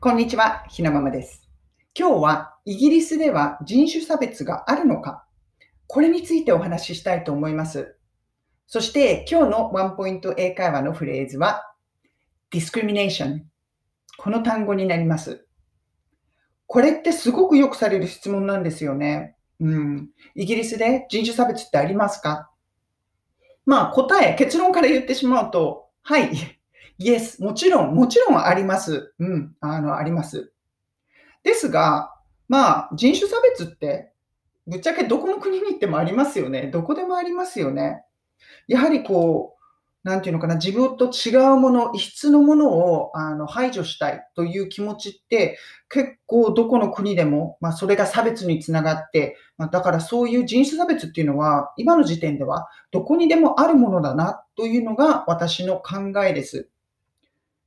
こんにちは、ひなままです。今日はイギリスでは人種差別があるのかこれについてお話ししたいと思います。そして今日のワンポイント英会話のフレーズは discrimination この単語になります。これってすごくよくされる質問なんですよね。うん。イギリスで人種差別ってありますか？まあ答え、結論から言ってしまうと、はい。イエス、もちろん、もちろんあります。うん、あの、あります。ですが、まあ、人種差別って、ぶっちゃけどこの国に行ってもありますよね。どこでもありますよね。やはりこう、なんていうのかな、自分と違うもの、異質のものをあの排除したいという気持ちって、結構どこの国でも、まあ、それが差別につながって、まあ、だからそういう人種差別っていうのは、今の時点ではどこにでもあるものだなというのが私の考えです。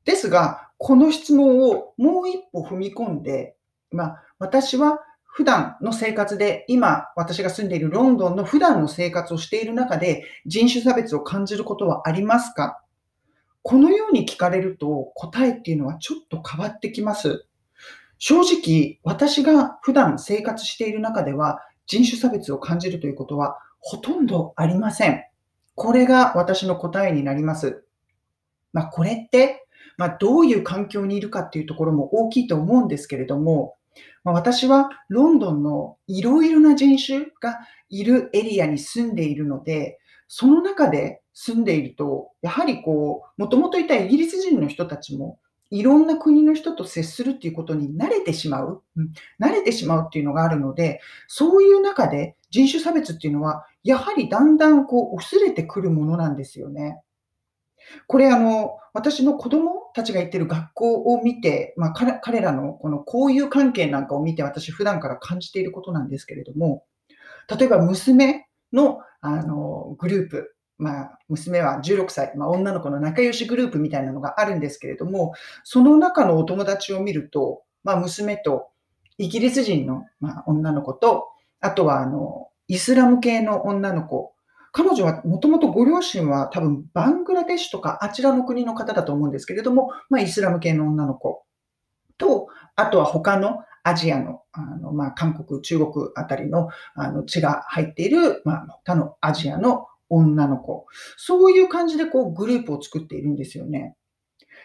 ですが、この質問をもう一歩踏み込んで、まあ、私は普段の生活で、今私が住んでいるロンドンの普段の生活をしている中で人種差別を感じることはありますか？このように聞かれると答えっていうのはちょっと変わってきます。正直、私が普段生活している中では人種差別を感じるということはほとんどありません。これが私の答えになります。まあ、これってまあ、どういう環境にいるかっていうところも大きいと思うんですけれども、まあ、私はロンドンのいろいろな人種がいるエリアに住んでいるので、その中で住んでいると、やはりこう、もともといたイギリス人の人たちも、いろんな国の人と接するっていうことに慣れてしまう、うん、慣れてしまうっていうのがあるので、そういう中で人種差別っていうのは、やはりだんだんこう、薄れてくるものなんですよね。これあの、私の子供たちが行ってる学校を見て、まあ、彼らのこの交友関係なんかを見て私普段から感じていることなんですけれども、例えば娘のあのグループ、まあ、娘は16歳、まあ、女の子の仲良しグループみたいなのがあるんですけれども、その中のお友達を見ると、まあ、娘とイギリス人の、まあ、女の子と、あとはあのイスラム系の女の子、彼女はもともとご両親は多分バングラデシュとかあちらの国の方だと思うんですけれども、まあ、イスラム系の女の子と、あとは他のアジアの、あのまあ、韓国、中国あたりのあの血が入っている、まあ、他のアジアの女の子。そういう感じでこうグループを作っているんですよね。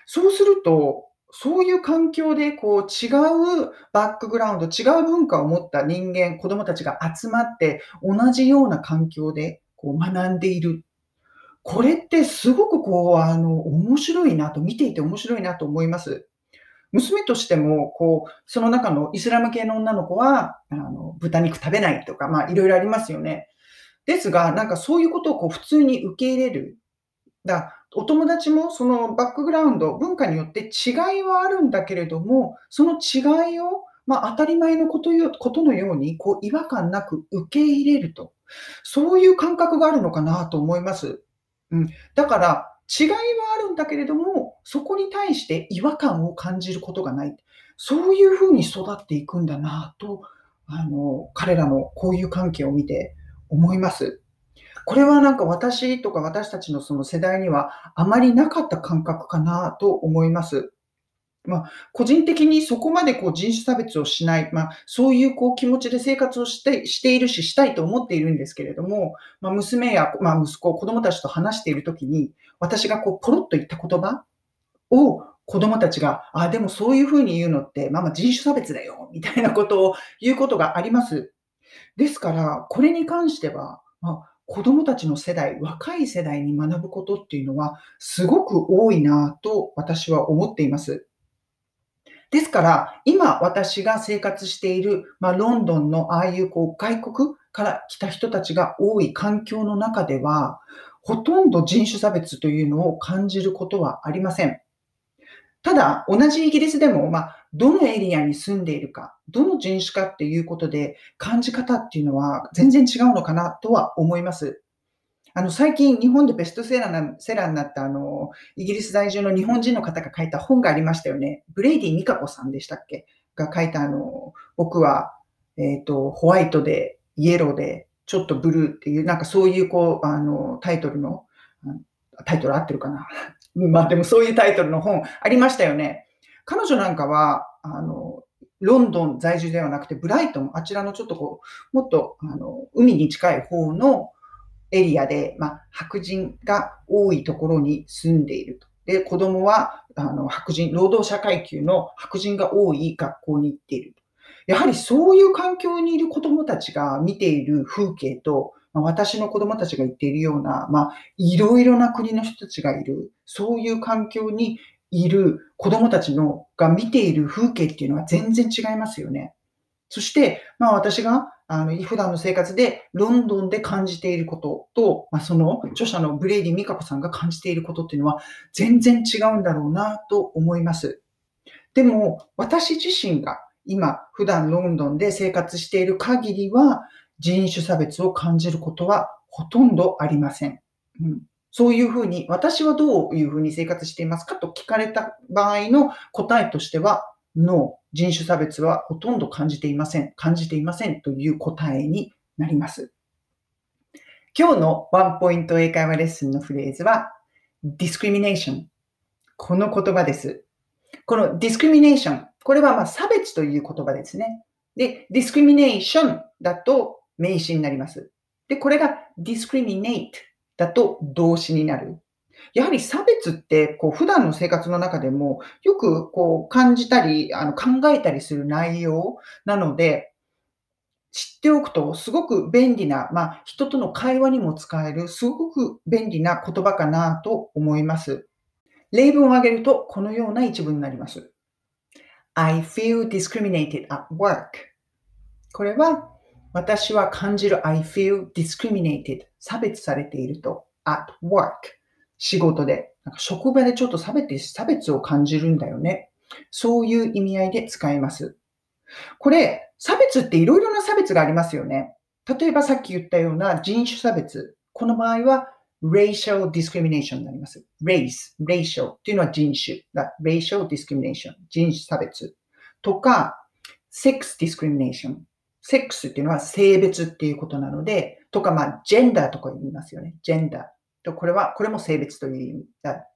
そうすると、そういう環境でこう違うバックグラウンド、違う文化を持った人間、子供たちが集まって同じような環境でこう学んでいる。これってすごくこう、あの、面白いなと、見ていて面白いなと思います。娘としても、こう、その中のイスラム系の女の子は、あの、豚肉食べないとか、まあ、いろいろありますよね。ですが、なんかそういうことをこう普通に受け入れる。だお友達もそのバックグラウンド、文化によって違いはあるんだけれども、その違いを、まあ、当たり前のことよことのように、こう、違和感なく受け入れると。そういう感覚があるのかなと思います。うん。だから、違いはあるんだけれども、そこに対して違和感を感じることがない。そういうふうに育っていくんだなと、あの、彼らの交友関係を見て思います。これはなんか私とか私たちのその世代にはあまりなかった感覚かなと思います。まあ、個人的にそこまでこう人種差別をしない、まあ、そういうこう気持ちで生活をしてしているし、したいと思っているんですけれども、まあ、娘や、まあ、息子、子供たちと話しているときに、私がこうポロッと言った言葉を子供たちが、あ、でもそういうふうに言うのって、まあ、まあ人種差別だよ、みたいなことを言うことがあります。ですから、これに関しては、まあ、子供たちの世代、若い世代に学ぶことっていうのは、すごく多いなと私は思っています。ですから、今私が生活している、まあ、ロンドンのああいうこう外国から来た人たちが多い環境の中では、ほとんど人種差別というのを感じることはありません。ただ、同じイギリスでも、まあ、どのエリアに住んでいるか、どの人種かっていうことで感じ方っていうのは全然違うのかなとは思います。あの、最近日本でベストセラーなセラーになったあの、イギリス在住の日本人の方が書いた本がありましたよね。ブレイディ・ミカコさんでしたっけ？が書いたあの、僕は、えっ、ー、と、ホワイトで、イエローで、ちょっとブルーっていう、なんかそういうこう、あの、タイトルの、タイトル合ってるかな？まあでもそういうタイトルの本ありましたよね。彼女なんかは、あの、ロンドン在住ではなくて、ブライトン、あちらのちょっとこう、もっと、あの、海に近い方のエリアで、まあ、白人が多いところに住んでいると。で、子供は、あの、白人、労働者階級の白人が多い学校に行っている。やはりそういう環境にいる子供たちが見ている風景と、まあ、私の子供たちが言っているような、まあ、いろいろな国の人たちがいる、そういう環境にいる子供たちのが見ている風景っていうのは全然違いますよね。そして、まあ私があの普段の生活でロンドンで感じていることと、まあ、その著者のブレイディ・ミカコさんが感じていることっていうのは全然違うんだろうなと思います。でも私自身が今普段ロンドンで生活している限りは人種差別を感じることはほとんどありません。うんそういうふうに、私はどういうふうに生活していますかと聞かれた場合の答えとしては、ノー、人種差別はほとんど感じていません。感じていませんという答えになります。今日のワンポイント英会話レッスンのフレーズは、discrimination。この言葉です。この discrimination。これはま差別という言葉ですね。で、discrimination だと名詞になります。で、これが discriminate だと動詞になる。やはり差別ってこう普段の生活の中でもよくこう感じたりあの考えたりする内容なので、知っておくとすごく便利な、まあ、人との会話にも使えるすごく便利な言葉かなと思います。例文を挙げるとこのような一文になります。I feel discriminated at work. これは私は感じる I feel discriminated 差別されていると at work 仕事でなんか職場でちょっと差別差別を感じるんだよね。そういう意味合いで使います。これ、差別っていろいろな差別がありますよね。例えばさっき言ったような人種差別。この場合は racial discrimination になります。race, racial っていうのは人種。racial discrimination 人種差別。とか、sex discrimination セックスっていうのは性別っていうことなので、とか、まあ、ジェンダーとか言いますよね。ジェンダー。とこれは、これも性別という意味。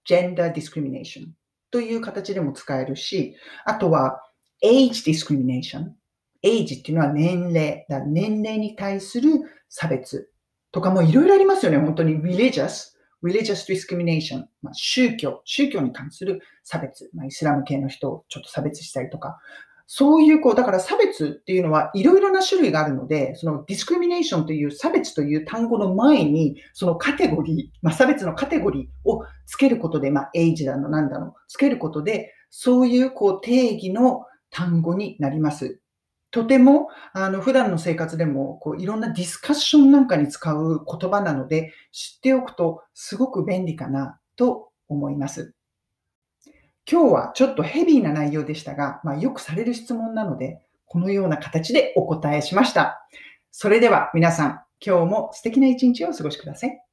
gender discrimination という形でも使えるし、あとは、 age discrimination。エイジっていうのは年齢。だ年齢に対する差別とかもいろいろありますよね。本当に religious, religious discrimination、ま、宗教、宗教に関する差別、まあ、イスラム系の人をちょっと差別したりとか、そういう、こう、だから差別っていうのはいろいろな種類があるので、そのディスクリミネーションという差別という単語の前に、そのカテゴリー、まあ、差別のカテゴリーをつけることで、まあ、エイジだの、なんだの、つけることで、そういう、こう、定義の単語になります。とても、あの、普段の生活でも、こう、いろんなディスカッションなんかに使う言葉なので、知っておくとすごく便利かなと思います。今日はちょっとヘビーな内容でしたが、まあ、よくされる質問なので、このような形でお答えしました。それでは皆さん、今日も素敵な一日をお過ごしください。